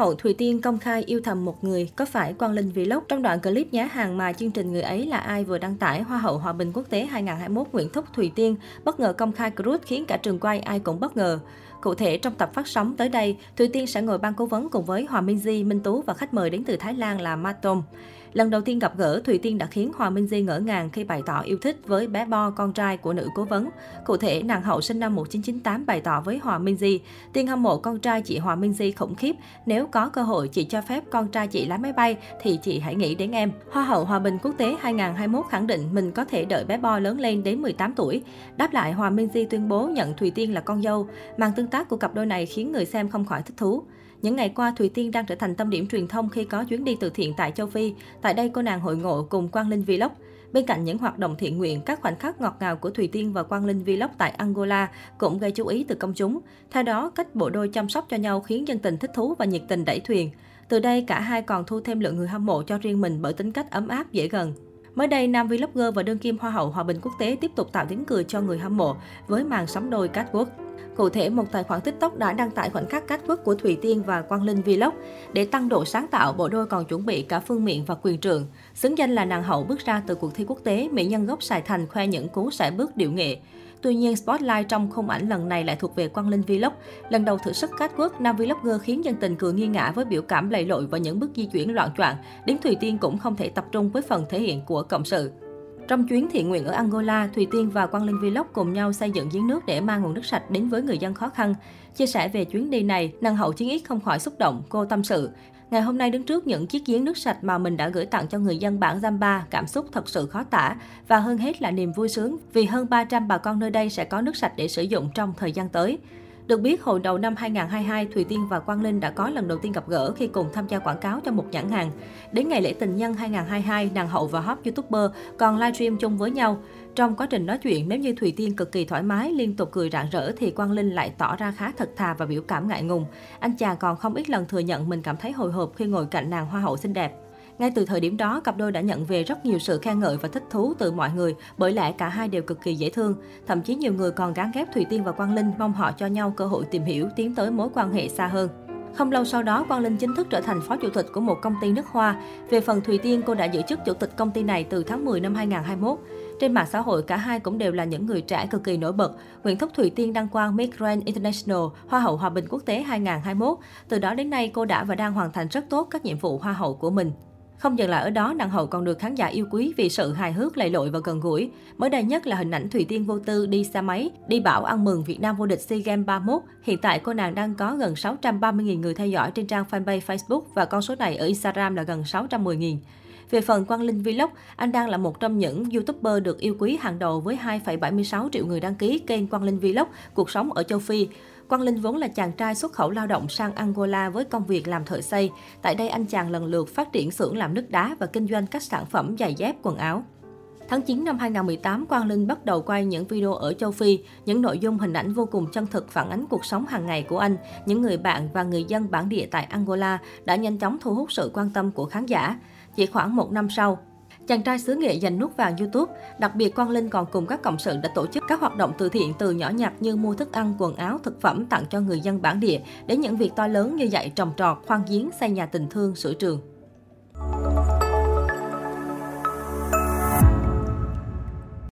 hậu Thùy Tiên công khai yêu thầm một người, có phải Quang Linh Vlog? Trong đoạn clip nhá hàng mà chương trình Người ấy là ai vừa đăng tải, Hoa hậu Hòa bình Quốc tế 2021 Nguyễn Thúc Thùy Tiên bất ngờ công khai crush khiến cả trường quay ai cũng bất ngờ. Cụ thể, trong tập phát sóng tới đây, Thùy Tiên sẽ ngồi ban cố vấn cùng với Hòa Minh Di, Minh Tú và khách mời đến từ Thái Lan là Matom. Lần đầu tiên gặp gỡ, Thùy Tiên đã khiến Hòa Minh Di ngỡ ngàng khi bày tỏ yêu thích với bé Bo, con trai của nữ cố vấn. Cụ thể, nàng hậu sinh năm 1998 bày tỏ với Hòa Minh Di, Tiên hâm mộ con trai chị Hòa Minh Di khủng khiếp. Nếu có cơ hội chị cho phép con trai chị lái máy bay thì chị hãy nghĩ đến em. Hoa hậu Hòa bình Quốc tế 2021 khẳng định mình có thể đợi bé Bo lớn lên đến 18 tuổi. Đáp lại, Hòa Minh Di tuyên bố nhận Thùy Tiên là con dâu. Màn tương tác của cặp đôi này khiến người xem không khỏi thích thú. Những ngày qua, Thùy Tiên đang trở thành tâm điểm truyền thông khi có chuyến đi từ thiện tại châu Phi. Tại đây, cô nàng hội ngộ cùng Quang Linh Vlog. Bên cạnh những hoạt động thiện nguyện, các khoảnh khắc ngọt ngào của Thùy Tiên và Quang Linh Vlog tại Angola cũng gây chú ý từ công chúng. Theo đó, cách bộ đôi chăm sóc cho nhau khiến dân tình thích thú và nhiệt tình đẩy thuyền. Từ đây, cả hai còn thu thêm lượng người hâm mộ cho riêng mình bởi tính cách ấm áp, dễ gần. Mới đây, nam vlogger và đương kim hoa hậu hòa bình quốc tế tiếp tục tạo tiếng cười cho người hâm mộ với màn sóng đôi catwalk. Cụ thể, một tài khoản TikTok đã đăng tải khoảnh khắc catwalk của Thùy Tiên và Quang Linh Vlog. Để tăng độ sáng tạo, bộ đôi còn chuẩn bị cả phương miện và quyền trượng. Xứng danh là nàng hậu bước ra từ cuộc thi quốc tế, mỹ nhân gốc Sài Thành khoe những cú sải bước điệu nghệ. Tuy nhiên, spotlight trong khung ảnh lần này lại thuộc về Quang Linh Vlog. Lần đầu thử sức catwalk, nam vlogger khiến dân tình cười nghi ngã với biểu cảm lầy lội và những bước di chuyển loạn choạng. Đến Thùy Tiên cũng không thể tập trung với phần thể hiện của cộng sự. Trong chuyến thiện nguyện ở Angola, Thùy Tiên và Quang Linh Vlog cùng nhau xây dựng giếng nước để mang nguồn nước sạch đến với người dân khó khăn. Chia sẻ về chuyến đi này, Nàng hậu chiến ít không khỏi xúc động, cô tâm sự. Ngày hôm nay đứng trước những chiếc giếng nước sạch mà mình đã gửi tặng cho người dân bản Zamba, cảm xúc thật sự khó tả. Và hơn hết là niềm vui sướng vì hơn 300 bà con nơi đây sẽ có nước sạch để sử dụng trong thời gian tới. Được biết, hồi đầu năm 2022, Thùy Tiên và Quang Linh đã có lần đầu tiên gặp gỡ khi cùng tham gia quảng cáo cho một nhãn hàng. Đến ngày lễ tình nhân 2022, nàng hậu và hot YouTuber còn livestream chung với nhau. Trong quá trình nói chuyện, nếu như Thùy Tiên cực kỳ thoải mái, liên tục cười rạng rỡ thì Quang Linh lại tỏ ra khá thật thà và biểu cảm ngại ngùng. Anh chàng còn không ít lần thừa nhận mình cảm thấy hồi hộp khi ngồi cạnh nàng hoa hậu xinh đẹp. Ngay từ thời điểm đó, cặp đôi đã nhận về rất nhiều sự khen ngợi và thích thú từ mọi người, bởi lẽ cả hai đều cực kỳ dễ thương. Thậm chí nhiều người còn gán ghép Thùy Tiên và Quang Linh mong họ cho nhau cơ hội tìm hiểu, tiến tới mối quan hệ xa hơn. Không lâu sau đó, Quang Linh chính thức trở thành phó chủ tịch của một công ty nước hoa. Về phần Thùy Tiên, cô đã giữ chức chủ tịch công ty này từ tháng 10 năm 2021. Trên mạng xã hội, cả hai cũng đều là những người trẻ cực kỳ nổi bật. Nguyễn Thúc Thùy Tiên đăng quang Miss Grand International, Hoa hậu Hòa bình Quốc tế 2021. Từ đó đến nay, cô đã và đang hoàn thành rất tốt các nhiệm vụ Hoa hậu của mình. Không dừng lại ở đó, nàng hậu còn được khán giả yêu quý vì sự hài hước, lầy lội và gần gũi. Mới đây nhất là hình ảnh Thùy Tiên vô tư đi xe máy, đi bảo ăn mừng Việt Nam vô địch SEA Games 31. Hiện tại cô nàng đang có gần 630.000 người theo dõi trên trang fanpage Facebook và con số này ở Instagram là gần 610.000. Về phần Quang Linh Vlog, anh đang là một trong những YouTuber được yêu quý hàng đầu với 2,76 triệu người đăng ký kênh Quang Linh Vlog, cuộc sống ở châu Phi. Quang Linh vốn là chàng trai xuất khẩu lao động sang Angola với công việc làm thợ xây. Tại đây anh chàng lần lượt phát triển xưởng làm nước đá và kinh doanh các sản phẩm giày dép, quần áo. Tháng 9 năm 2018, Quang Linh bắt đầu quay những video ở châu Phi, những nội dung hình ảnh vô cùng chân thực phản ánh cuộc sống hàng ngày của anh. Những người bạn và người dân bản địa tại Angola đã nhanh chóng thu hút sự quan tâm của khán giả. Chỉ khoảng một năm sau, chàng trai xứ nghệ giành nút vàng YouTube. Đặc biệt, Quang Linh còn cùng các cộng sự đã tổ chức các hoạt động từ thiện từ nhỏ nhặt như mua thức ăn, quần áo, thực phẩm tặng cho người dân bản địa, đến những việc to lớn như dạy trồng trọt, khoan giếng, xây nhà tình thương, sửa trường.